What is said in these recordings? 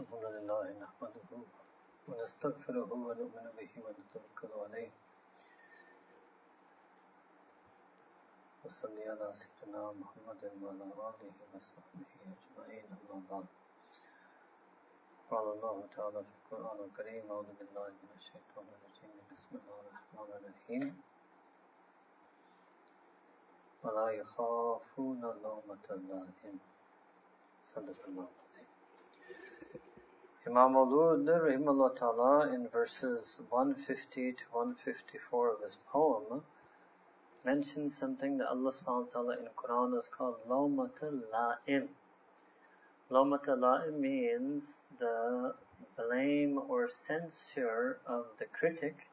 الحمد لله نحمده ونستغفره ونؤمن به ونتوكل عليه. وصلي على سيدنا محمد وعلى آله وصحبه أجمعين. أما بعد قال الله تعالى في القرآن الكريم أعوذ بالله من الشيطان الرجيم. بسم الله الرحمن الرحيم. ولا يخافون لومة لائم صدق الله العظيم. Imam Maulud rahimahullah in verses 150 to 154 of his poem mentions something that Allah subhanahu wa ta'ala in Quran is called Lawmata La'im. Lawmata La'im means the blame or censure of the critic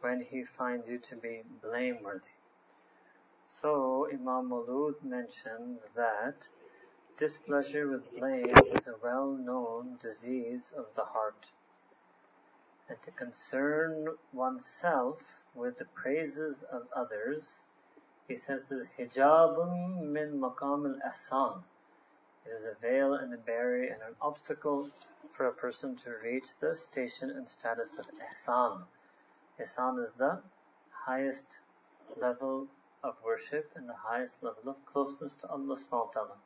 when he finds you to be blameworthy. So Imam Maulud mentions that displeasure with blame is a well-known disease of the heart. And to concern oneself with the praises of others, he says is hijabun min maqam al-ahsan. It is a veil and a barrier and an obstacle for a person to reach the station and status of ihsan. Ihsan is the highest level of worship and the highest level of closeness to Allah subhanahu wa ta'ala.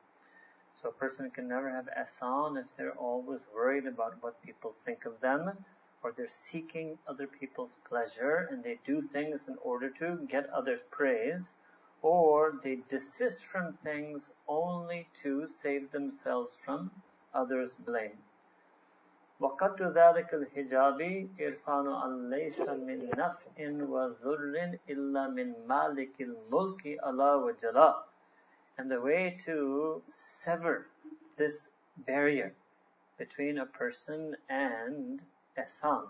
So a person can never have ihsan if they're always worried about what people think of them or they're seeking other people's pleasure and they do things in order to get others' praise or they desist from things only to save themselves from others' blame. وقت ذلك الحجاب إرفان أن ليس من نفع وذر إلا من مالك الملك ألا وجلا and the way to sever this barrier between a person and ihsan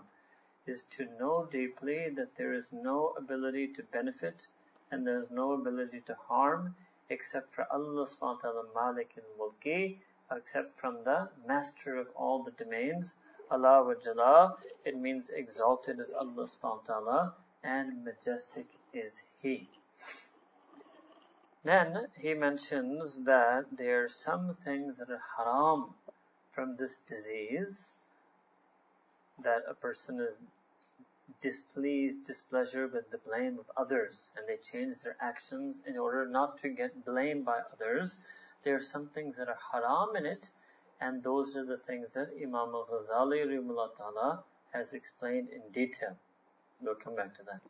is to know deeply that there is no ability to benefit and there is no ability to harm except for Allah subhanahu wa ta'ala Malik al-Mulki except from the master of all the domains, Allah wa Jalla. It means exalted is Allah subhanahu wa ta'ala and majestic is He. Then he mentions that there are some things that are haram from this disease, that a person is displeased, displeasure with the blame of others, and they change their actions in order not to get blamed by others. There are some things that are haram in it, and those are the things that Imam al-Ghazali has explained in detail. We'll come back to that.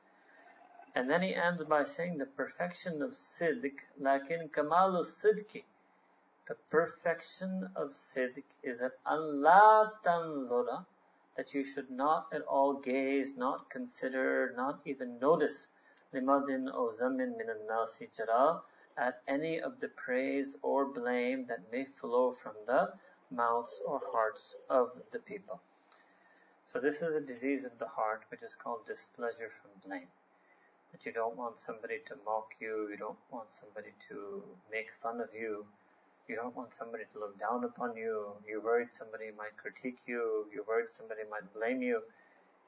And then he ends by saying the perfection of sidq, lakin kamalu sidqi. The perfection of sidq is that Allah tanzura, that you should not at all gaze, not consider, not even notice limadin o zamin min nasi jara at any of the praise or blame that may flow from the mouths or hearts of the people. So this is a disease of the heart which is called displeasure from blame. That you don't want somebody to mock you, you don't want somebody to make fun of you, you don't want somebody to look down upon you, you're worried somebody might critique you, you're worried somebody might blame you.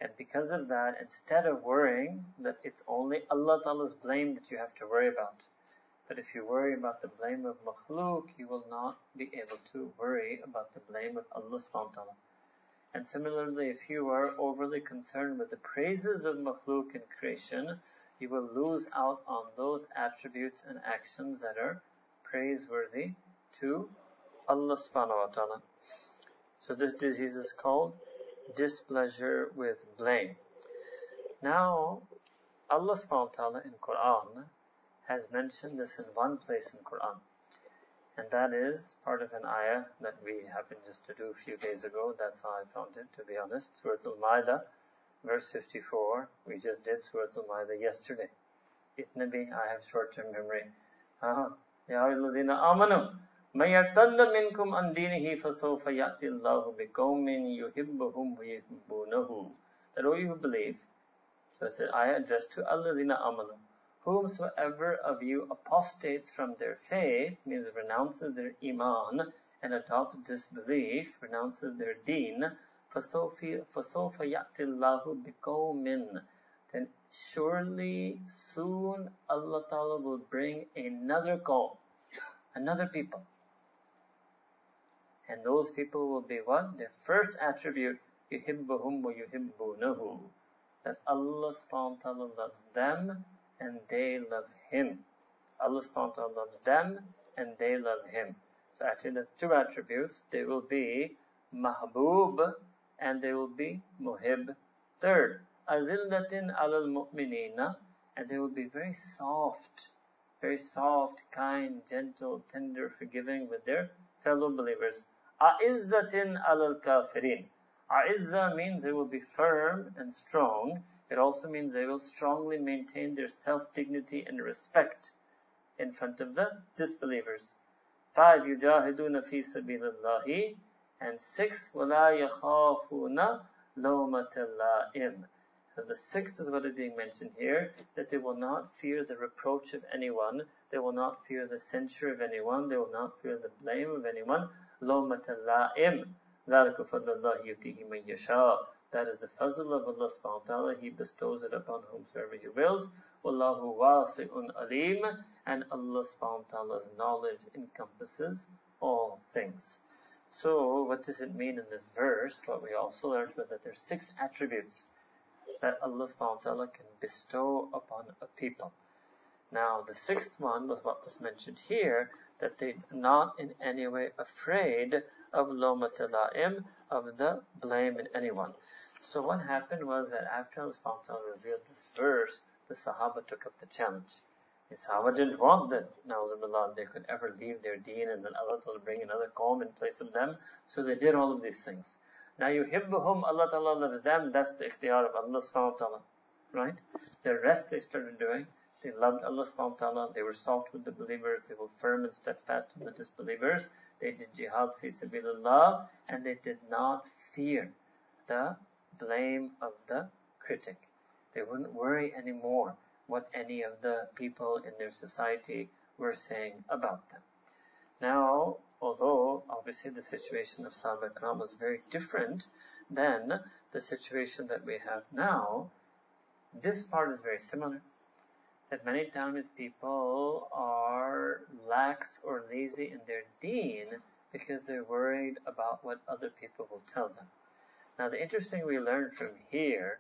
And because of that, instead of worrying that it's only Allah Ta'ala's blame that you have to worry about, but if you worry about the blame of makhluk, you will not be able to worry about the blame of Allah subhanahu. And similarly, if you are overly concerned with the praises of makhluk in creation, you will lose out on those attributes and actions that are praiseworthy to Allah subhanahu wa ta'ala. So this disease is called displeasure with blame. Now, Allah subhanahu wa ta'ala in Quran has mentioned this in one place in Quran. And that is part of an ayah that we happened just to do a few days ago. That's how I found it, to be honest. Surah Al-Ma'idah, verse 54. We just did Surah Al-Ma'idah yesterday. Itna bhi, I have short-term memory. Ya alladhina amanu. من يرتد منكم عن دينه فسوف يأتي الله بقوم يحبهم ويحبونه That all you who believe, so it's an ayah addressed to الذين آمنوا Whomsoever of you apostates from their faith, means renounces their iman and adopts disbelief, renounces their deen, فَسَوْفَ يَأْتِ اللَّهُ بِقَوْمٍ Then surely soon Allah Ta'ala will bring another qawm, another people. And those people will be what? Their first attribute, يُحِبُّهُمْ وَيُحِبُّونَهُ. That Allah subhanahu wa ta'ala loves them and they love Him. Allah subhanahu wa ta'ala loves them and they love Him. So actually there's two attributes. They will be mahbub and they will be muhib. Third, adillatin alal mu'minina and they will be very soft, very soft, kind, gentle, tender, forgiving with their fellow believers. A'izzatin alal kafirin. A'izza means they will be firm and strong. It also means they will strongly maintain their self-dignity and respect in front of the disbelievers. Five, yujahiduna fi sabilillahi. And six, wala yakhafuna lawmata so the sixth is what is being mentioned here, that they will not fear the reproach of anyone, they will not fear the censure of anyone, they will not fear the blame of anyone. لَوْمَةَ اللَّائِمْ ذَلِكَ فَضْلُ اللَّهِ يُؤْتِيهِ مَنْ يَشَاءُ That is the fazl of Allah subhanahu wa ta'ala, He bestows it upon whomsoever He wills. وَاللَّهُ وَاسِعٌ alim, And Allah subhanahu wa ta'ala's knowledge encompasses all things. So, what does it mean in this verse? What we also learned was that there are six attributes that Allah subhanahu wa ta'ala can bestow upon a people. Now, the sixth one was what was mentioned here, that they're not in any way afraid of lomatala'im, of the blame in anyone. So what happened was that after Allah subhanahu wa ta'ala revealed this verse, the Sahaba took up the challenge. The Sahaba didn't want that, na'uzubillah, they could ever leave their deen and then Allah will bring another qawm in place of them. So they did all of these things. Now yuhibbuhum, Allah Ta'ala loves them, that's the ikhtiyar of Allah subhanahu wa ta'ala. Right? The rest they started doing, they loved Allah subhanahu wa ta'ala, they were soft with the believers, they were firm and steadfast with the disbelievers, they did jihad fi sabilillah, and they did not fear the blame of the critic. They wouldn't worry anymore what any of the people in their society were saying about them. Now, although obviously the situation of Sahaba Ikram was very different than the situation that we have now, this part is very similar. That many times people are lax or lazy in their deen because they're worried about what other people will tell them. Now the interesting we learned from here,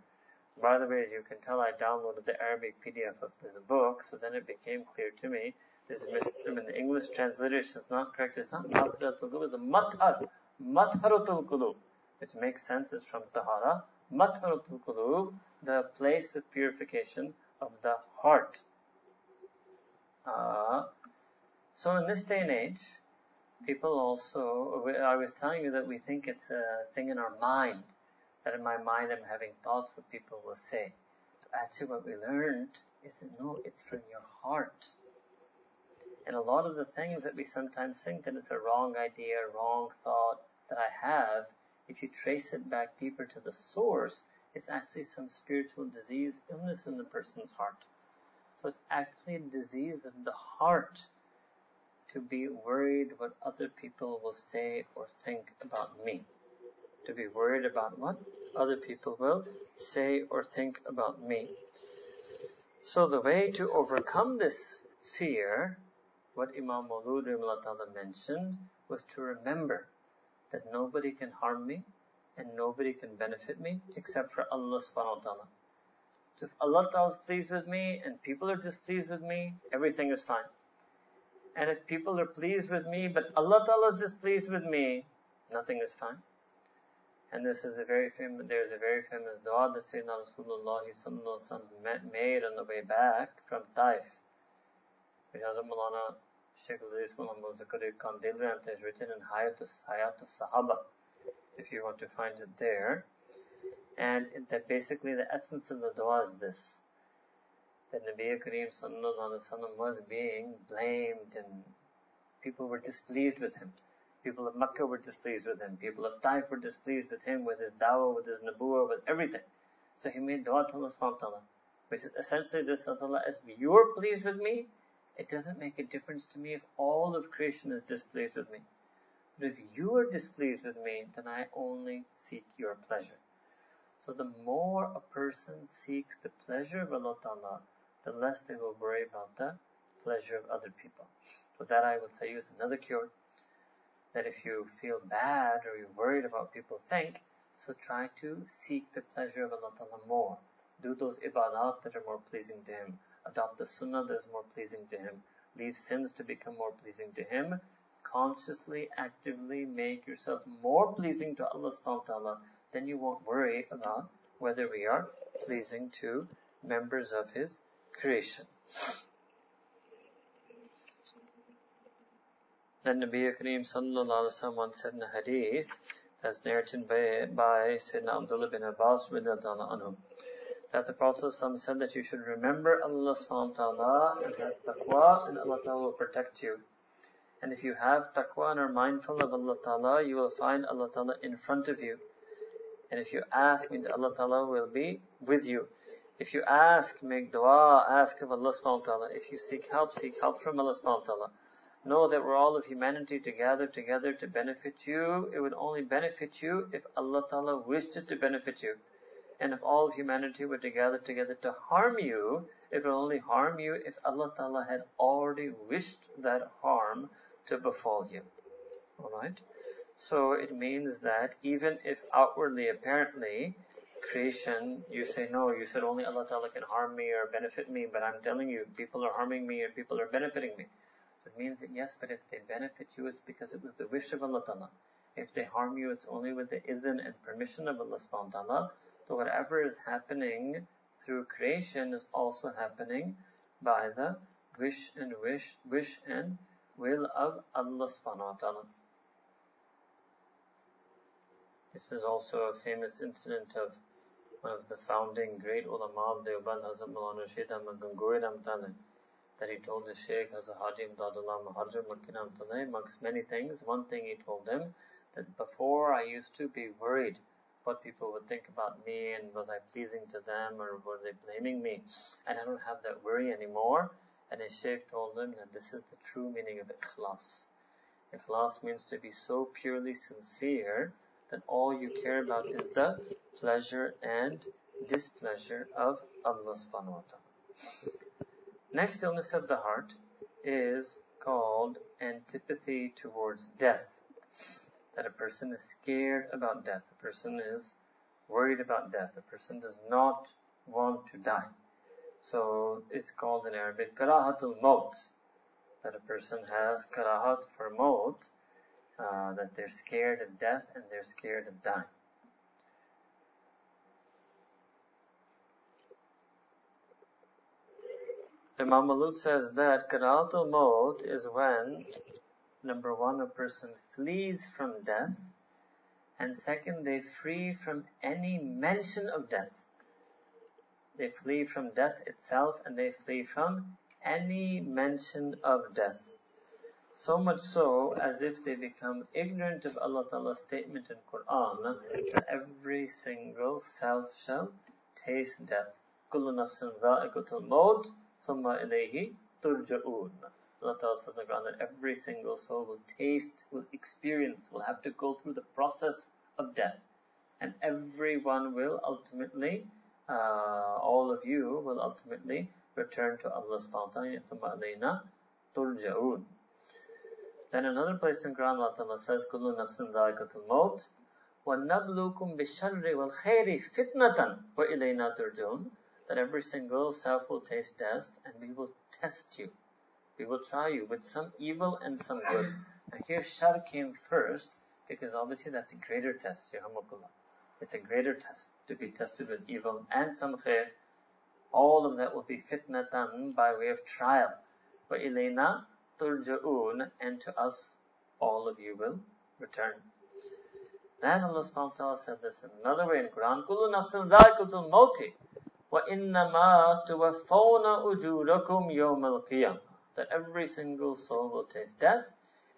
by the way, as you can tell, I downloaded the Arabic PDF of this book, so then it became clear to me this is in the English translation is not correct. It's not matharatul qulub, it's mathar. Matharatul qulub. Which makes sense, it's from Tahara. Matharatul qulub, the place of purification of the heart. Uh, so in this day and age, people also, I was telling you that we think it's a thing in our mind, that in my mind I'm having thoughts what people will say. So Actually what we learned is that no, it's from your heart. And a lot of the things that we sometimes think that it's a wrong idea, wrong thought that I have, if you trace it back deeper to the source, it's actually some spiritual disease, illness in the person's heart. So it's actually a disease of the heart to be worried what other people will say or think about me. To be worried about what other people will say or think about me. So the way to overcome this fear what Imam Maulud mentioned was to remember that nobody can harm me and nobody can benefit me except for Allah subhanahu wa ta'ala. So if Allah ta'ala is pleased with me and people are displeased with me, everything is fine. And if people are pleased with me, but Allah ta'ala is displeased with me, nothing is fine. And this is a very famous, there's a very famous dua that Sayyidina Rasulullah made on the way back from Taif which Hazrat Maulana Sheikh Aziz Muhammad Zakaria Kandhlawi has written in Hayatus, Sahaba, if you want to find it there. And that basically the essence of the dua is this. That Nabi Kareem Sallallahu was being blamed and people were displeased with him. People of Makkah were displeased with him. People of Taif were displeased with him, with his dawah, with his nabuwa, with everything. So he made dua to Allah subhanahu. Which is essentially this, Allah, as you're pleased with me, it doesn't make a difference to me if all of creation is displeased with me. But if you are displeased with me, then I only seek your pleasure. So the more a person seeks the pleasure of Allah Ta'ala, the less they will worry about the pleasure of other people. So that I will say is another cure. That if you feel bad or you're worried about what people think, so try to seek the pleasure of Allah Ta'ala more. Do those ibadat that are more pleasing to Him. Adopt the sunnah that is more pleasing to Him. Leave sins to become more pleasing to Him. Consciously, actively make yourself more pleasing to Allah subhanahu wa ta'ala. Then you won't worry about whether we are pleasing to members of His creation. Then Nabi Kareem sallallahu wasallam once said in a hadith that's narrated by, by Sayyidina Abdullah bin Abbas anhu, that the Prophet said that you should remember Allah subhanahu wa ta'ala and have taqwa and Allah ta'ala will protect you. And if you have taqwa and are mindful of Allah ta'ala, you will find Allah ta'ala in front of you. And if you ask, means Allah ta'ala will be with you. If you ask, make dua, ask of Allah subhanahu wa ta'ala. If you seek help, seek help from Allah subhanahu wa ta'ala. Know that we're all of humanity to gather together to benefit you. It would only benefit you if Allah Ta'ala wished it to benefit you. And if all of humanity were to gather together to harm you, it would only harm you if Allah Ta'ala had already wished that harm to befall you. Alright? So it means that even if outwardly, apparently, creation, you say, no, you said only Allah Ta'ala can harm me or benefit me, but I'm telling you, people are harming me or people are benefiting me. It means that yes, but if they benefit you, it's because it was the wish of Allah Ta'ala. If they harm you, it's only with the idhn and permission of Allah subhanahu wa ta'ala. So whatever is happening through creation is also happening by the wish and wish, wish and will of Allah subhanahu wa ta'ala. This is also a famous incident of one of the founding great ulama of Deoband, Hazrat Maulana Rashid Ahmad Gangohi that he told the Shaykh a Haji Imdadullah Muhajir Makkinam today, amongst many things. One thing he told him that before I used to be worried what people would think about me and was I pleasing to them or were they blaming me? And I don't have that worry anymore. And his Shaykh told him that this is the true meaning of ikhlas. Ikhlas means to be so purely sincere that all you care about is the pleasure and displeasure of Allah subhanahu wa ta'ala. Next illness of the heart is called antipathy towards death. That a person is scared about death. A person is worried about death. A person does not want to die. So it's called in Arabic karahatul maut. That a person has karahat for maut. Uh, that they're scared of death and they're scared of dying. Imam Malud says that Qira'atul Maut is when, number one, a person flees from death, and second, they flee from any mention of death. They flee from death itself and they flee from any mention of death. So much so as if they become ignorant of Allah Ta'ala's statement in Quran that every single self shall taste death. كل نفس ذائقة الموت Summa ilayhi turja'un. Allah tells us in the Quran that every single soul will taste, will experience, will have to go through the process of death. And everyone will ultimately, uh, all of you will ultimately return to Allah subhanahu wa ta'ala. Summa ilayna turja'un. Then another place in Quran, Allah Ta'ala says, كُلُّ نَفْسٍ ذَائِقَةُ الْمَوْتِ وَنَبْلُوكُمْ بِالشَّرِّ وَالْخَيْرِ فِتْنَةً وَإِلَيْنَا تُرْجَعُونَ that every single self will taste test and we will test you. We will try you with some evil and some good. Now here shar came first because obviously that's a greater test, Yahamakullah. It's a greater test to be tested with evil and some khair. All of that will be fitnatan by way of trial. Wa ilayna turja'un and to us all of you will return. Then Allah subhanahu wa ta'ala said this another way in Quran, Kullu nafsin dhaikutul mawti. وَإِنَّمَا تُوَفَّوْنَ أُجُورَكُمْ يَوْمَ الْقِيَامَةِ That every single soul will taste death,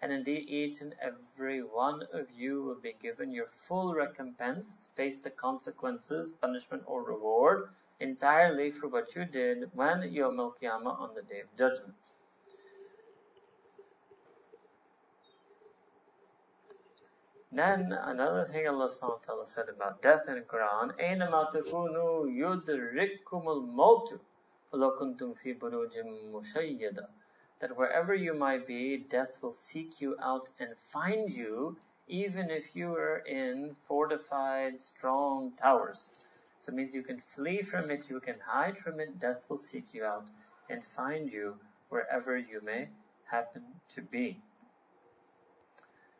and indeed each and every one of you will be given your full recompense, face the consequences, punishment or reward, entirely for what you did when Yawm al-Qiyamah on the Day of Judgment. Then another thing Allah subhanahu wa ta'ala said about death in Quran, أَيْنَمَا تَكُونُوا يُدْرِكُمُ الْمَوْتُ وَلَوْ كُنْتُمْ فِي بُرُوجٍ مُشَيَّدًا that wherever you might be, death will seek you out and find you, even if you are in fortified, strong towers. So it means you can flee from it, you can hide from it, death will seek you out and find you wherever you may happen to be.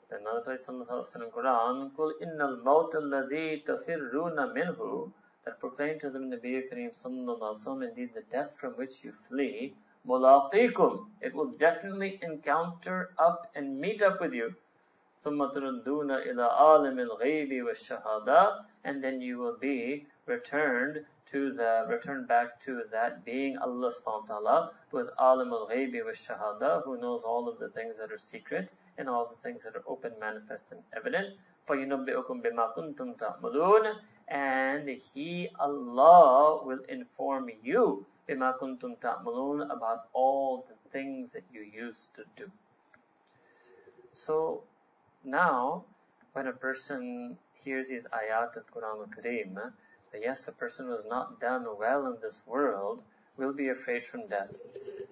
Then another place in the Quran, Kul innal maut alladhi tafirruna minhu, that proclaimed to them Nabi Kareem sallallahu alaihi wasallam, indeed the death from which you flee, mulaqikum, it will definitely encounter up and meet up with you. ثم تردون إلى عالم الغيب والشهادة and then you will be returned to the returned back to that being Allah subhanahu wa ta'ala who is alim al ghaybi wa shahada who knows all of the things that are secret and all the things that are open manifest and evident فَيُنَبِّئُكُم بِمَا كُنتُمْ تَعْمَلُونَ and he Allah will inform you بِمَا كُنتُمْ تَعْمَلُونَ about all the things that you used to do so now when a person hears these ayat of Quran al-Kareem, that yes, a person was not done well in this world, will be afraid from death.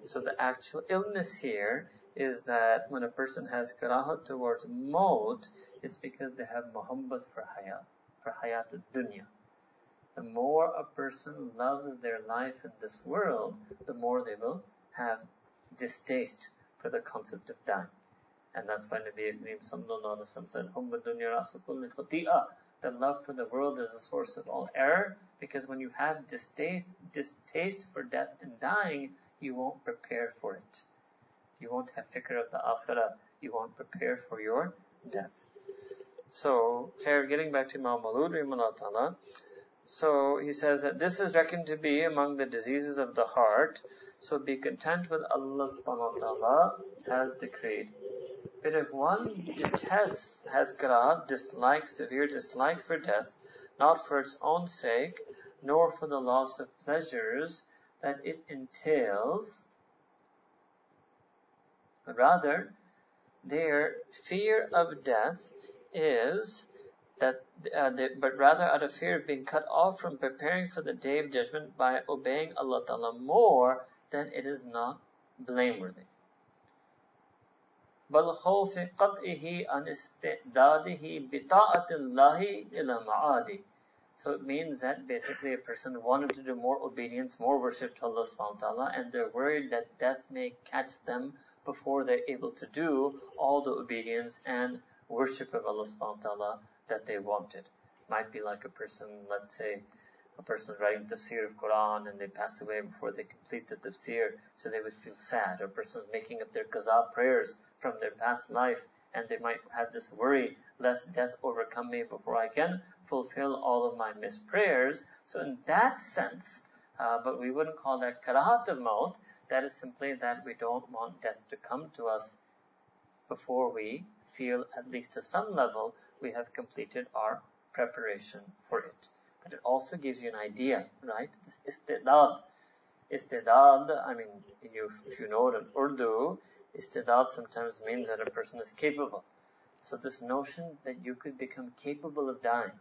So the actual illness here is that when a person has karahat towards maut, it's because they have muhabbat for hayat, for hayat dunya. The more a person loves their life in this world, the more they will have distaste for the concept of dying. And that's why Nabi Kareem sallallahu alaihi wasallam said. That love for the world is the source of all error, because when you have distaste, distaste for death and dying, you won't prepare for it. You won't have fikr of the akhirah. You won't prepare for your death. So, here, getting back to Imam Maulud ta'ala, so he says that this is reckoned to be among the diseases of the heart. So be content with Allah subhanahu wa ta'ala has decreed. But if one detests, has grad, dislike, severe dislike for death, not for its own sake, nor for the loss of pleasures that it entails, but rather, their fear of death is that, uh, they, but rather out of fear of being cut off from preparing for the day of judgment by obeying Allah Ta'ala more, then it is not blameworthy. بل خوف قطعه عن استعداده بطاعة الله إلى معادي. So it means that basically a person wanted to do more obedience, more worship to Allah subhanahu wa ta'ala, and they're worried that death may catch them before they're able to do all the obedience and worship of Allah subhanahu wa ta'ala that they wanted. Might be like a person, let's say, a person writing tafsir of Quran and they pass away before they complete the tafsir, so they would feel sad. Or a person making up their qaza prayers from their past life and they might have this worry, lest death overcome me before I can fulfill all of my missed prayers. So in that sense, uh, but we wouldn't call that karahat of maut, that is simply that we don't want death to come to us before we feel, at least to some level, we have completed our preparation for it but it also gives you an idea, right? This istidad. Istidad, I mean, if you know it in Urdu, istidad sometimes means that a person is capable. So this notion that you could become capable of dying,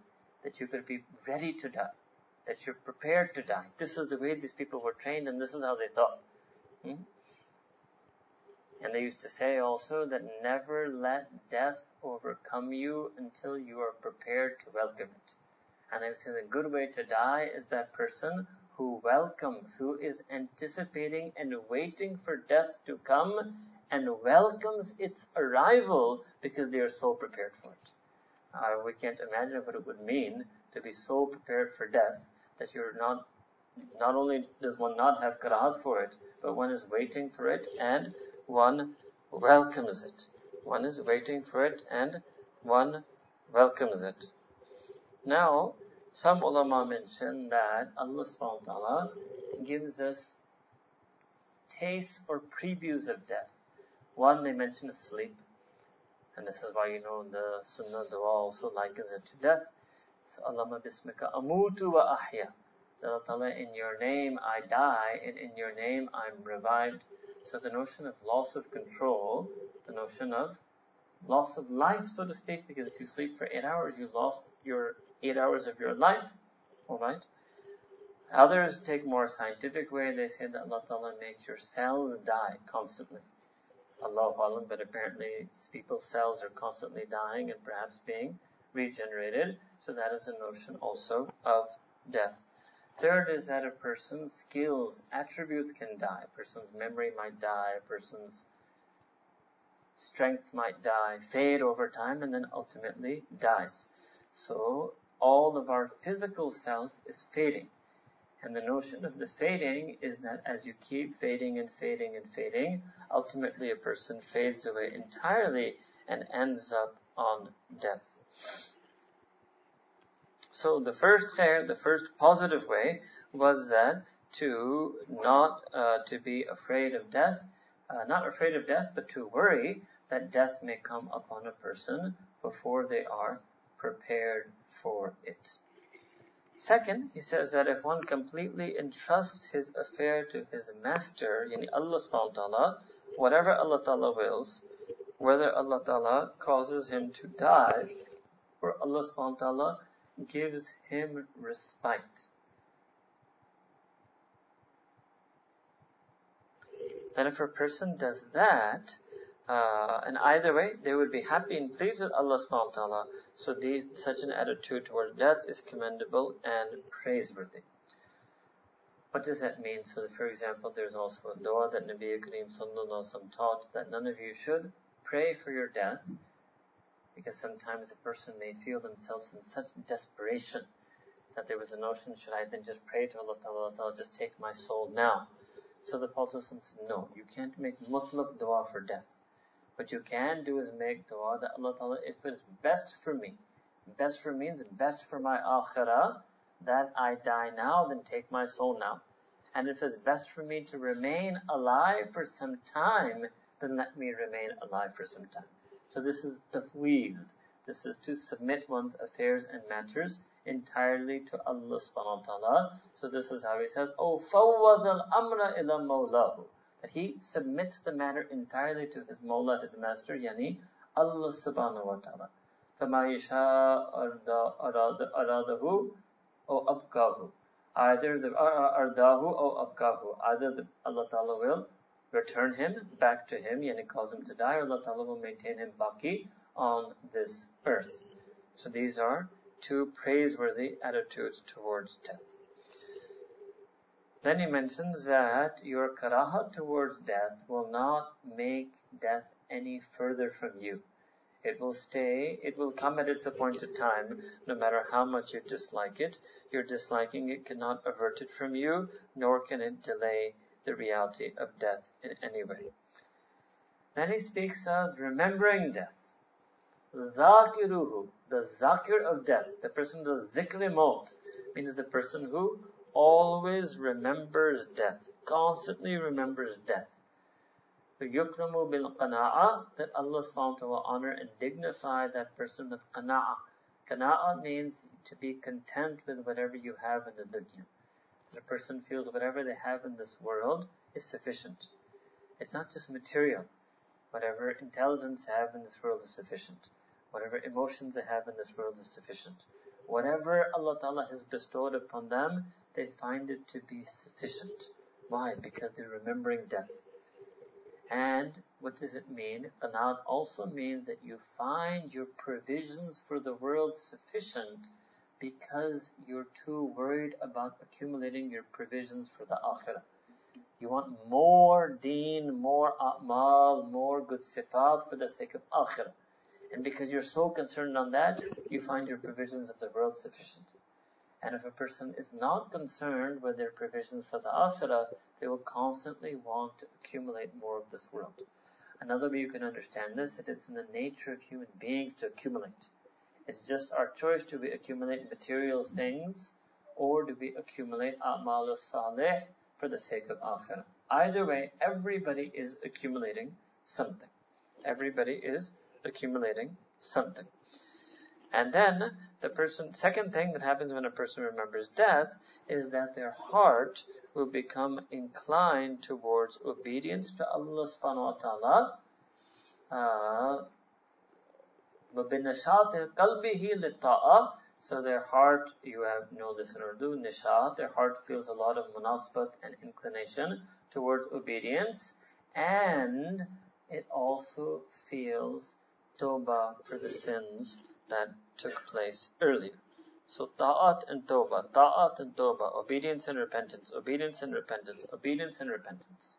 that you could be ready to die, that you're prepared to die. This is the way these people were trained and this is how they thought. Hmm? And they used to say also that never let death overcome you until you are prepared to welcome it. And I would say the good way to die is that person who welcomes, who is anticipating and waiting for death to come and welcomes its arrival because they are so prepared for it. Uh, we can't imagine what it would mean to be so prepared for death that you're not, not only does one not have karahat for it, but one is waiting for it and one welcomes it. One is waiting for it and one welcomes it. Now, some ulama mention that Allah subhanahu wa ta'ala gives us tastes or previews of death. One, they mention is sleep. And this is why you know the Sunnah dua also likens it to death. So, Allahumma bismika amutu wa ahya. Allah Ta'ala, in your name I die, and in your name I'm revived. So the notion of loss of control, the notion of loss of life, so to speak, because if you sleep for eight hours, you lost your eight hours of your life. Alright? Others take more scientific way. They say that Allah Ta'ala makes your cells die constantly. Allah Alam, but apparently people's cells are constantly dying and perhaps being regenerated. So that is a notion also of death. Third is that a person's skills, attributes can die. A person's memory might die. A person's strength might die, fade over time, and then ultimately dies. So all of our physical self is fading. And the notion of the fading is that as you keep fading and fading and fading, ultimately a person fades away entirely and ends up on death. So the first khair, the first positive way was that to not uh, to be afraid of death, uh, not afraid of death, but to worry that death may come upon a person before they are prepared for it. Second, he says that if one completely entrusts his affair to his master, yani Allah subhanahu wa ta'ala, whatever Allah ta'ala wills, whether Allah ta'ala causes him to die or Allah subhanahu wa ta'ala gives him respite. And if a person does that, uh, and either way, they would be happy and pleased with Allah subhanahu wa ta'ala. So these, such an attitude towards death is commendable and praiseworthy. What does that mean? So for example, there's also a dua that Nabi Kareem sallallahu taught that none of you should pray for your death because sometimes a person may feel themselves in such desperation that there was a notion, should I then just pray to Allah Ta'ala, Allah just take my soul now? So the Prophet said, no, you can't make mutlaq dua for death. What you can do is make dua that Allah Ta'ala, if it's best for me, best for me means best for my akhirah, that I die now, then take my soul now. And if it's best for me to remain alive for some time, then let me remain alive for some time. So this is tafweed. This is to submit one's affairs and matters entirely to Allah subhanahu wa ta'ala. So this is how he says, Oh, fawwad al-amra ila mawlahu that he submits the matter entirely to his Mawla, his master, yani Allah subhanahu wa ta'ala. فَمَا يَشَاء أَرَادَهُ أَوْ أَبْقَاهُ Either the ardahu or abkahu. Either the, Allah Ta'ala will return him back to him, yani cause him to die, or Allah Ta'ala will maintain him baki on this earth. So these are two praiseworthy attitudes towards death. Then he mentions that your karaha towards death will not make death any further from you. It will stay, it will come at its appointed time, no matter how much you dislike it. Your disliking it cannot avert it from you, nor can it delay the reality of death in any way. Then he speaks of remembering death. Zakiruhu, the zakir of death, the person who does zikr means the person who always remembers death, constantly remembers death. yukramu bil qana'a, that Allah subhanahu will honor and dignify that person with qana'a. Qana'a means to be content with whatever you have in the dunya. The person feels whatever they have in this world is sufficient. It's not just material. Whatever intelligence they have in this world is sufficient. Whatever emotions they have in this world is sufficient. Whatever Allah Ta'ala has bestowed upon them they find it to be sufficient. Why? Because they're remembering death. And what does it mean? Qanaat also means that you find your provisions for the world sufficient because you're too worried about accumulating your provisions for the akhirah. You want more deen, more a'mal, more good sifat for the sake of akhirah. And because you're so concerned on that, you find your provisions of the world sufficient. And if a person is not concerned with their provisions for the akhirah, they will constantly want to accumulate more of this world. Another way you can understand this, it is in the nature of human beings to accumulate. It's just our choice do we accumulate material things or do we accumulate a'mal salih for the sake of akhirah. Either way, everybody is accumulating something. Everybody is accumulating something. And then the person, second thing that happens when a person remembers death is that their heart will become inclined towards obedience to Allah subhanahu wa ta'ala. Uh, so their heart, you have know this in Urdu, nishat, their heart feels a lot of munasbat and inclination towards obedience and it also feels tawbah for the sins that took place earlier. So ta'at and tawbah, ta'at and tawbah, obedience and repentance, obedience and repentance, obedience and repentance.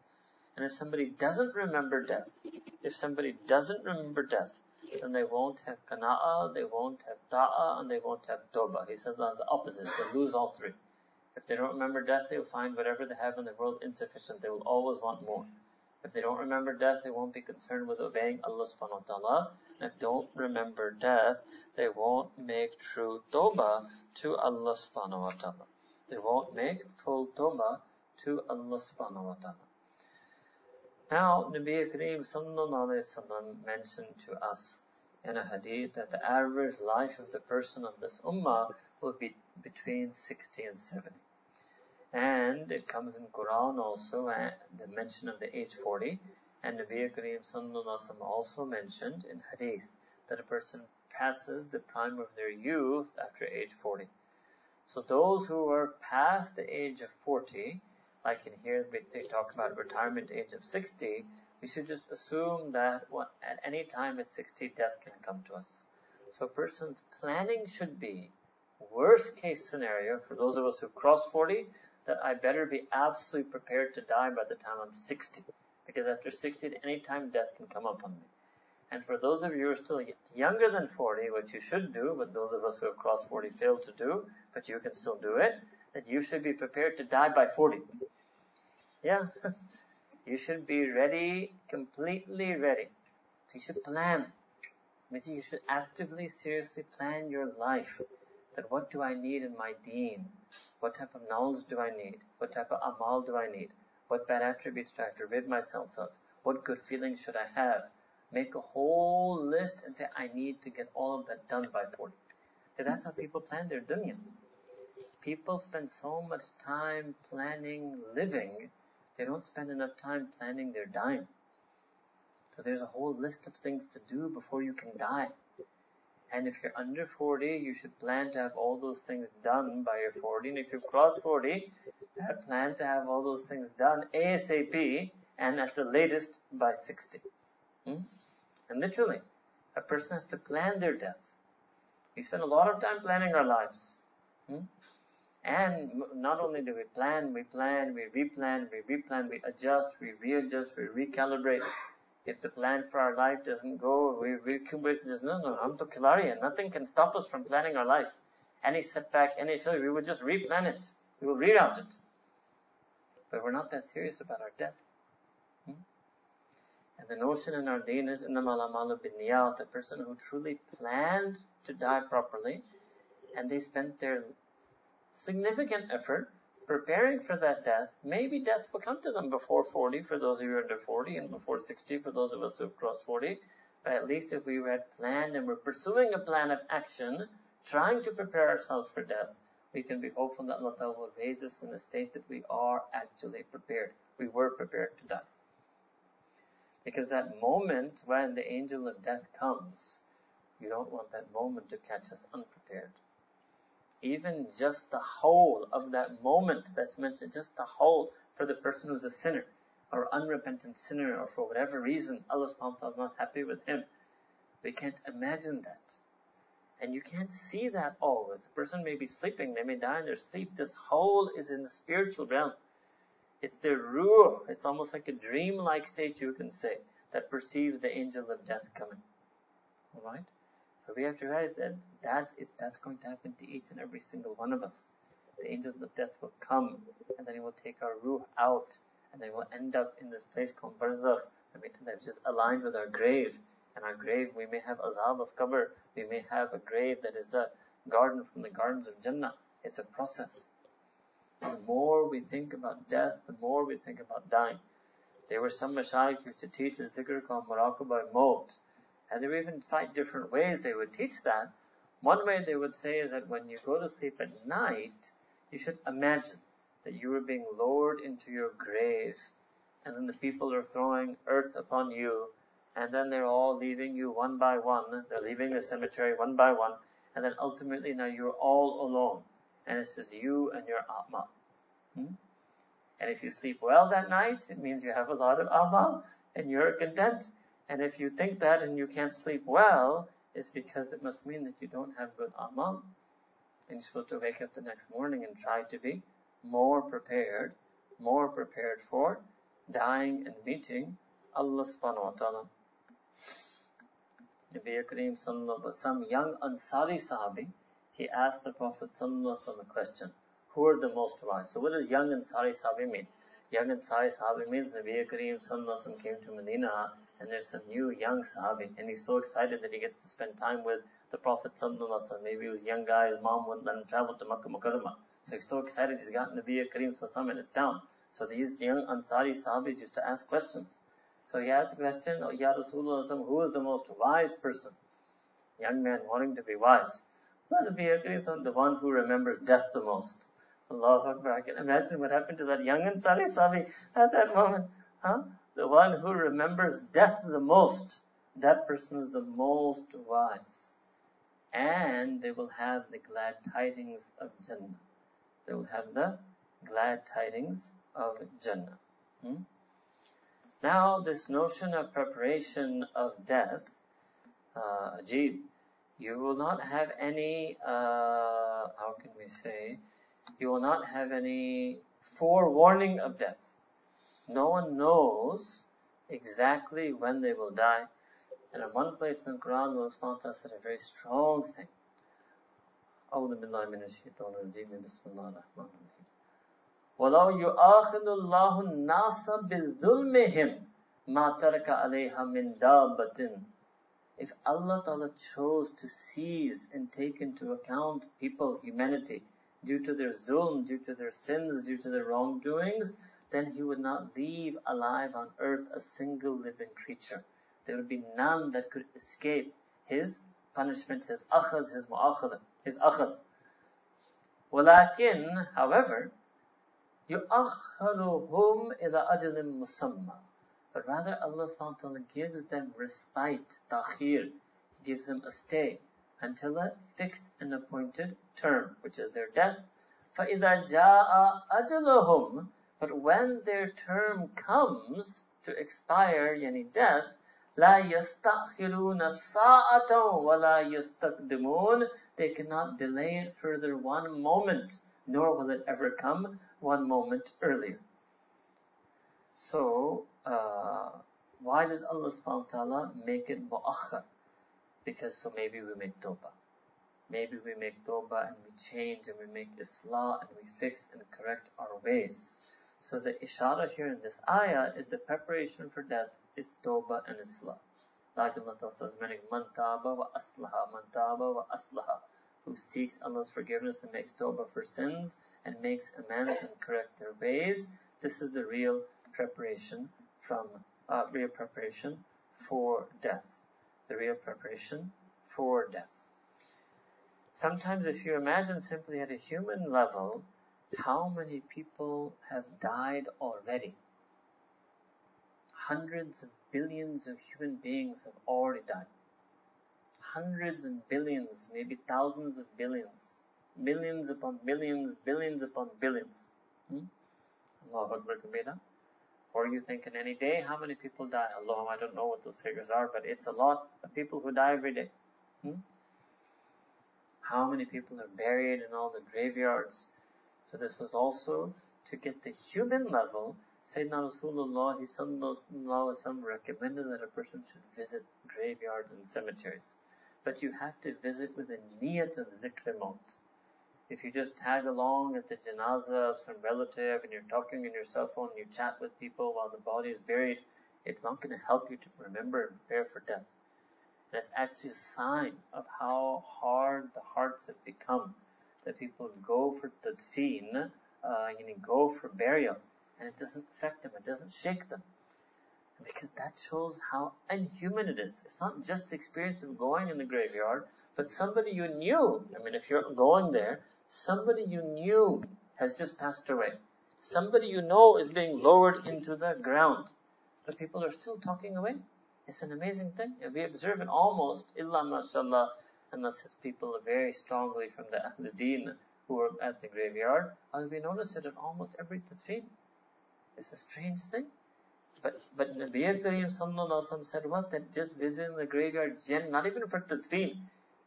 And if somebody doesn't remember death, if somebody doesn't remember death, then they won't have kana'ah, they won't have ta'ah, and they won't have tawbah. He says that the opposite, they lose all three. If they don't remember death, they'll find whatever they have in the world insufficient. They will always want more. If they don't remember death, they won't be concerned with obeying Allah subhanahu wa ta'ala. And if they don't remember death, they won't make true tawbah to Allah subhanahu wa ta'ala. They won't make full tawbah to Allah subhanahu wa ta'ala. Now, Nabi Kareem sallallahu alayhi wasallam mentioned to us in a hadith that the average life of the person of this ummah will be between 60 and 70. And it comes in Quran also, uh, the mention of the age 40. And Nabi Kareem Sallallahu also mentioned in Hadith that a person passes the prime of their youth after age 40. So those who are past the age of 40, like in here they talk about retirement age of 60, we should just assume that at any time at 60 death can come to us. So a person's planning should be worst case scenario for those of us who cross 40 that I better be absolutely prepared to die by the time I'm 60. Because after 60, at any time death can come upon me. And for those of you who are still younger than 40, what you should do, but those of us who have crossed 40 fail to do, but you can still do it, that you should be prepared to die by 40. Yeah. you should be ready, completely ready. So you should plan. Means you should actively, seriously plan your life. That what do I need in my deen? What type of knowledge do I need? What type of amal do I need? What bad attributes do I have to rid myself of? What good feelings should I have? Make a whole list and say, I need to get all of that done by 40. Because that's how people plan their dunya. People spend so much time planning living, they don't spend enough time planning their dying. So there's a whole list of things to do before you can die. And if you're under 40, you should plan to have all those things done by your 40. And if you've crossed 40, plan to have all those things done ASAP and at the latest by 60. Hmm? And literally, a person has to plan their death. We spend a lot of time planning our lives. Hmm? And not only do we plan, we plan, we replan, we replan, we adjust, we readjust, we recalibrate. If the plan for our life doesn't go, we recalibrate. There's no, no, I'm Kilari, nothing can stop us from planning our life. Any setback, any failure, we will just replan it. We will reroute it. But we're not that serious about our death. Hmm? And the notion in our deen is innamal amalu binniyat, the person who truly planned to die properly, and they spent their significant effort preparing for that death, maybe death will come to them before 40 for those of you under 40 and before 60 for those of us who have crossed 40. But at least if we had planned and we're pursuing a plan of action, trying to prepare ourselves for death, we can be hopeful that Allah will raise us in a state that we are actually prepared. We were prepared to die. Because that moment when the angel of death comes, you don't want that moment to catch us unprepared even just the whole of that moment that's mentioned, just the whole for the person who's a sinner or unrepentant sinner or for whatever reason Allah subhanahu wa ta'ala is not happy with him. We can't imagine that. And you can't see that always. The person may be sleeping, they may die in their sleep. This whole is in the spiritual realm. It's their ruh. It's almost like a dream-like state, you can say, that perceives the angel of death coming. Alright? So we have to realize that that is that's going to happen to each and every single one of us. The angel of death will come, and then he will take our ruh out, and then we'll end up in this place called barzakh, up just aligned with our grave. And our grave, we may have azab of qabr, we may have a grave that is a garden from the gardens of Jannah. It's a process. The more we think about death, the more we think about dying. There were some mashayikh used to teach a zikr called Muraqabah Maut, and they would even cite different ways they would teach that. One way they would say is that when you go to sleep at night, you should imagine that you are being lowered into your grave, and then the people are throwing earth upon you, and then they're all leaving you one by one. They're leaving the cemetery one by one, and then ultimately now you're all alone, and it's just you and your Atma. Hmm? And if you sleep well that night, it means you have a lot of amal. and you're content. And if you think that and you can't sleep well, it's because it must mean that you don't have good amal. And you're supposed to wake up the next morning and try to be more prepared, more prepared for dying and meeting Allah subhanahu wa ta'ala. Nabi Kareem sallallahu some young Ansari Sahabi, he asked the Prophet sallallahu a question. Who are the most wise? So what does young Ansari Sahabi mean? Young Ansari Sahabi means Nabi Kareem sallallahu came to Medina and there's some new young Sahabi and he's so excited that he gets to spend time with the Prophet sallallahu Maybe he was a young guy, his mom wouldn't let him travel to Makkah Mukarramah. So he's so excited he's gotten to be a Kareem sallallahu in his town. So these young Ansari Sahabis used to ask questions. So he asked a question, oh, Ya Rasulullah, who is the most wise person? Young man wanting to be wise. Nabi Kareem the one who remembers death the most. Allah Akbar. I can imagine what happened to that young Ansari Sahabi at that moment. Huh? The one who remembers death the most, that person is the most wise. And they will have the glad tidings of Jannah. They will have the glad tidings of Jannah. Hmm? Now, this notion of preparation of death, uh, Ajib, you will not have any, uh, how can we say, you will not have any forewarning of death. No one knows exactly when they will die. And in one place in the Quran, Allah subhanahu said a very strong thing. أعوذ بالله من الشيطان الرجيم بسم الله الرحمن الرحيم ولو يؤاخذ الله الناس بظلمهم ما ترك عليها من دابة If Allah Ta'ala chose to seize and take into account people, humanity, due to their zulm, due to their sins, due to their wrongdoings, then He would not leave alive on earth a single living creature. There would be none that could escape His punishment, His akhaz, His mu'akhadha, His akhaz. ولكن, however, يؤخرهم إلى أجل مسمى. But rather Allah subhanahu wa ta'ala gives them respite, takhir. He gives them a stay until a fixed and appointed term, which is their death. فَإِذَا جَاءَ أَجَلُهُمْ But when their term comes to expire, yani death, لا يستأخرون ساعة ولا يستقدمون They cannot delay it further one moment, nor will it ever come one moment earlier. So, uh, why does Allah subhanahu wa ta'ala make it mu'akhar? Because so maybe we make tawbah. Maybe we make tawbah and we change and we make islah and we fix and correct our ways. So the ishara here in this ayah is the preparation for death is and islah. Like Allah says, meaning man taba wa aslaha, man taba wa aslaha, who seeks Allah's forgiveness and makes tawbah for sins and makes amends and correct their ways. This is the real preparation from, uh, real preparation for death. The real preparation for death. Sometimes if you imagine simply at a human level, how many people have died already? Hundreds of billions of human beings have already died. Hundreds and billions, maybe thousands of billions. Millions upon millions, billions upon billions. Hmm? Allah Akbar Kabira. Or you think in any day, how many people die? Allah, I don't know what those figures are, but it's a lot of people who die every day. Hmm? How many people are buried in all the graveyards? So this was also to get the human level. Sayyidina Rasulullah sallallahu recommended that a person should visit graveyards and cemeteries. But you have to visit with a niyat of zikr maut. If you just tag along at the janazah of some relative and you're talking on your cell phone you chat with people while the body is buried, it's not going to help you to remember and prepare for death. That's actually a sign of how hard the hearts have become. That people go for tadfeen, uh, you know, go for burial, and it doesn't affect them, it doesn't shake them. Because that shows how inhuman it is. It's not just the experience of going in the graveyard, but somebody you knew. I mean, if you're going there, somebody you knew has just passed away. Somebody you know is being lowered into the ground. But people are still talking away. It's an amazing thing. We observe it almost, illa mashallah, unless it's people are very strongly from the Ahl Deen who are at the graveyard, and we notice it in almost every tadfeen. It's a strange thing. But but Nabi Kareem Sallallahu said what? That just visiting the graveyard, jinn, not even for tadfeen.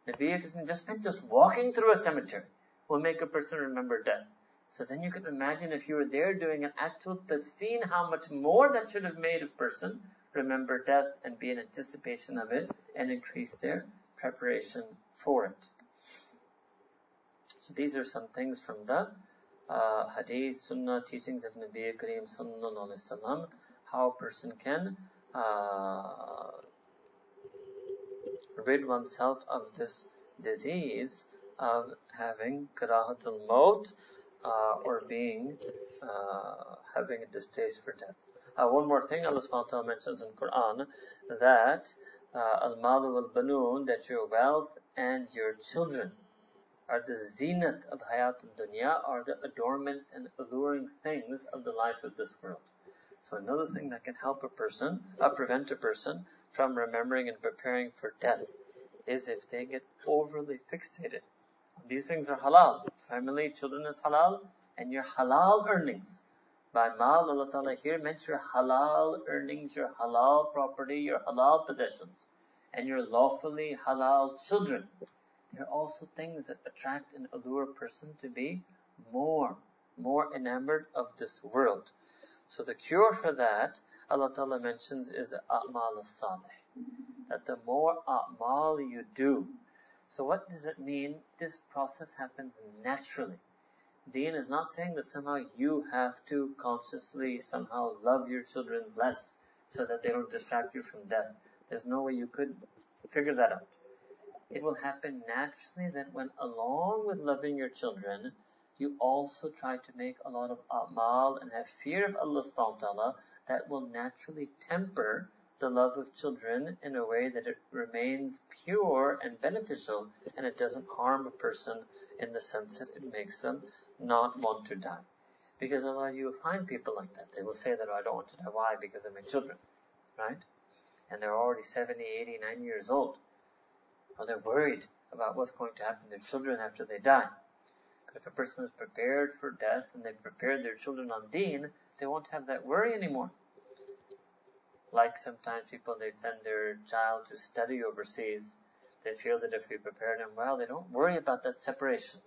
Nabi Kareem just meant just walking through a cemetery will make a person remember death. So then you can imagine if you were there doing an actual tadfeen, how much more that should have made a person remember death and be in anticipation of it and increase their preparation for it. So these are some things from the uh, hadith, sunnah, teachings of Nabi Kareem sallallahu wasallam, how a person can uh, rid oneself of this disease of having karahatul maut uh, or being uh, having a distaste for death. Uh, one more thing, Allah subhanahu wa ta'ala mentions in Quran that uh, al-malu al-banun, that your wealth and your children are the zenith of hayat dunya, are the adornments and alluring things of the life of this world. So another thing that can help a person, uh, prevent a person from remembering and preparing for death is if they get overly fixated. These things are halal. Family, children is halal, and your halal earnings. By mal, Allah Ta'ala here meant your halal earnings, your halal property, your halal possessions, and your lawfully halal children. There are also things that attract and allure a person to be more, more enamored of this world. So the cure for that, Allah Ta'ala mentions, is a'mal salih. That the more a'mal you do, so what does it mean? This process happens naturally. Deen is not saying that somehow you have to consciously somehow love your children less so that they don't distract you from death. There's no way you could figure that out. It will happen naturally that when along with loving your children, you also try to make a lot of amal and have fear of Allah subhanahu wa ta'ala that will naturally temper the love of children in a way that it remains pure and beneficial and it doesn't harm a person in the sense that it makes them not want to die. Because otherwise you will find people like that. They will say that, I don't want to die. Why? Because of my children. Right? And they're already 70, 80, 90 years old. Or they're worried about what's going to happen to their children after they die. But if a person is prepared for death and they've prepared their children on deen, they won't have that worry anymore. Like sometimes people, they send their child to study overseas. They feel that if we prepare them well, they don't worry about that separation.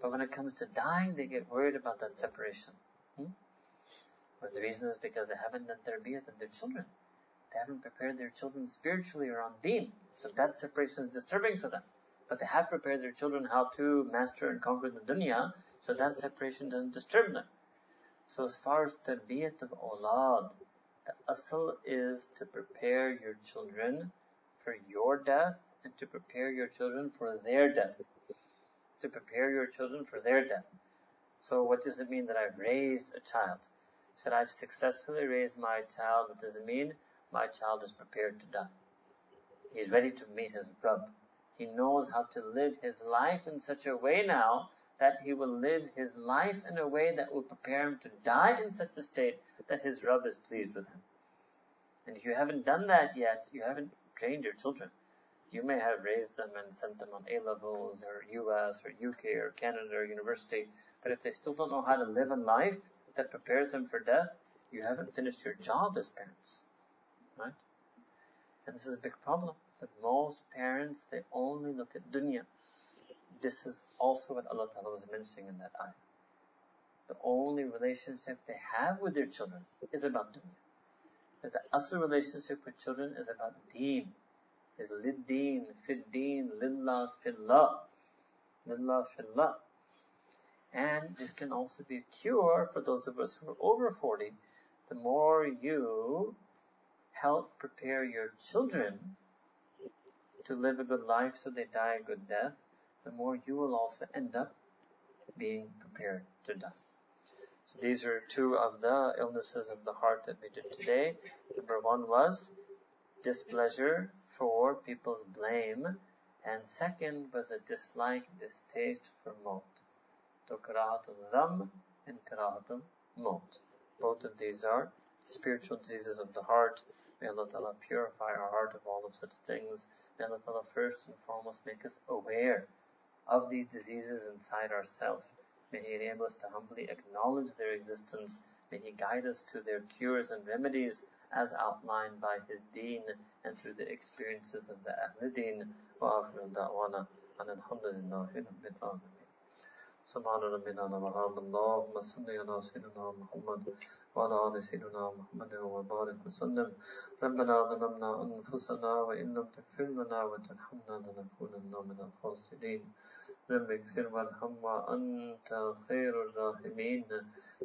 But when it comes to dying, they get worried about that separation. Hmm? But the reason is because they haven't done tarbiyat of their children. They haven't prepared their children spiritually or on deen. So that separation is disturbing for them. But they have prepared their children how to master and conquer the dunya, so that separation doesn't disturb them. So as far as the tarbiyat of awlad, the asl is to prepare your children for your death and to prepare your children for their death to prepare your children for their death. So what does it mean that I've raised a child? Said I've successfully raised my child. What does it mean? My child is prepared to die. He's ready to meet his Rabb. He knows how to live his life in such a way now that he will live his life in a way that will prepare him to die in such a state that his Rabb is pleased with him. And if you haven't done that yet, you haven't trained your children. You may have raised them and sent them on A levels or US or UK or Canada or university, but if they still don't know how to live a life that prepares them for death, you haven't finished your job as parents. Right? And this is a big problem. That most parents, they only look at dunya. This is also what Allah Ta'ala was mentioning in that ayah. The only relationship they have with their children is about dunya. Because the asl relationship with children is about deen is liddeen, fiddeen, lillah, fillah. Lillah, fillah. And it can also be a cure for those of us who are over 40. The more you help prepare your children to live a good life so they die a good death, the more you will also end up being prepared to die. So these are two of the illnesses of the heart that we did today. Number one was displeasure for people's blame, and second was a dislike, distaste for maut. So karahatul zam and karahatul maut. Both of these are spiritual diseases of the heart. May Allah Ta'ala purify our heart of all of such things. May Allah Ta'ala first and foremost make us aware of these diseases inside ourselves. May He enable us to humbly acknowledge their existence May He guide us to their cures and remedies as outlined by His deen and through the experiences of the Ahl Deen. Wa akhiru da'wana and alhamdulillahi rabbil alamin. سبحان ربنا وبحمد اللهم صل على سيدنا محمد وعلى آل سيدنا محمد وبارك وسلم ربنا ظلمنا أنفسنا وإن لم تغفر لنا وترحمنا لنكونن من الخاسرين رب اغفر وارحم وأنت خير الراحمين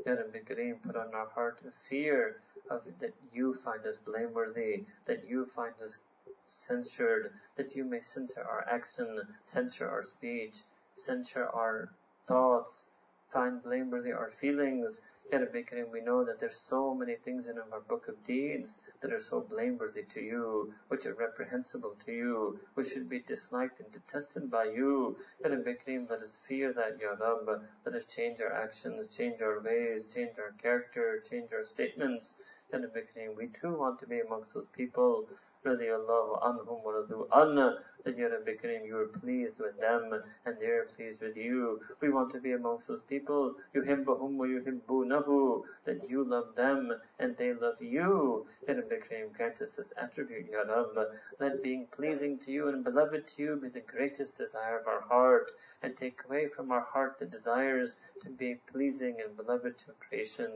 Ya Rabbi Kareem, put on our heart a fear of that you find us blameworthy, that you find us censured, that you may censor our action, censor our speech, censor our thoughts, find blameworthy our feelings. Ya Rabbi Kareem, we know that there's so many things in our book of deeds that are so blameworthy to you, which are reprehensible to you, which should be disliked and detested by you. Ya Rabbi Kareem, let us fear that, Ya Rabb. Let us change our actions, change our ways, change our character, change our statements. Rabbi Kareem, we too want to be amongst those people really radiallahu anhum wa radu anna, that Rabbi Kareem, you are pleased with them and they are pleased with you. We want to be amongst those people, yuhibbahum wa yuhibbunahu, that you love them and they love you. Ya Rabbi Kareem, grant us this attribute, Ya Rabb. Let being pleasing to you and beloved to you be the greatest desire of our heart and take away from our heart the desires to be pleasing and beloved to creation.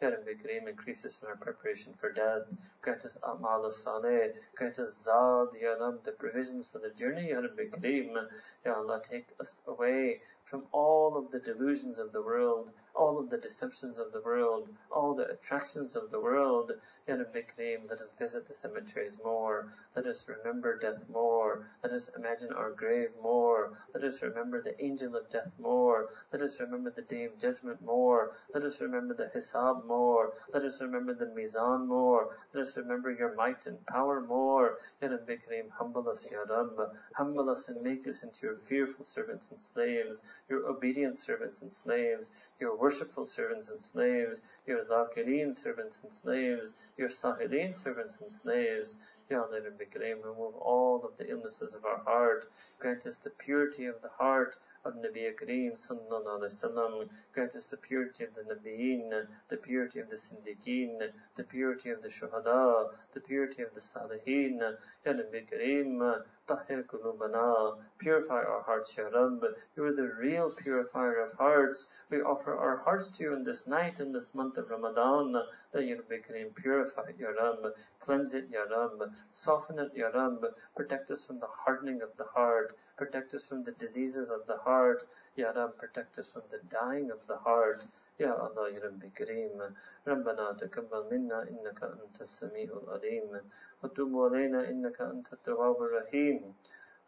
Ya Rabbi Kareem, increase us in our preparation for death. Grant us amal saleh. Grant us zad, Ya the provisions for the journey. Ya Rabbi Kareem, Ya Allah, take us away from all of the delusions of the world, all of the deceptions of the world, all the attractions of the world. Ya Rabbi Kareem, let us visit the cemeteries more. Let us remember death more. Let us imagine our grave more. Let us remember the angel of death more. Let us remember the day of judgment more. Let us remember the hisab more. Let us remember the mizan more. Let us remember your might and power more. Ya Rabbi Kareem, humble us, Ya Rabb. Humble us and make us into your fearful servants and slaves, your obedient servants and slaves, your worshipful servants and slaves, your zakireen servants and slaves, your sahilin servants and slaves. Ya Rabbi remove all of the illnesses of our heart. Grant us the purity of the heart of Nabi Kareem sallallahu alaihi wasallam. Grant us the purity of the Nabiyin, the purity of the Siddiqeen, the purity of the Shuhada, the purity of the Salihin. Ya Nabi Kareem, tahir qulubana. Purify our hearts, Ya Rabb. You are the real purifier of hearts. We offer our hearts to you in this night, in this month of Ramadan, that Ya Kareem purify it, Ya Rabb. Cleanse it, Ya Rabb. Soften it, Ya Rabb. Protect us from the hardening of the heart Protect us from the diseases of the heart. Ya Rabb, protect us from the dying of the heart. يا الله يا ربي كريم ربنا تقبل منا إنك أنت السميع العليم وتوب علينا إنك أنت التواب الرحيم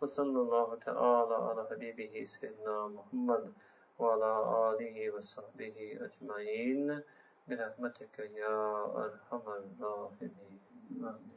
وصلى الله تعالى على حبيبه سيدنا محمد وعلى آله وصحبه أجمعين برحمتك يا أرحم الراحمين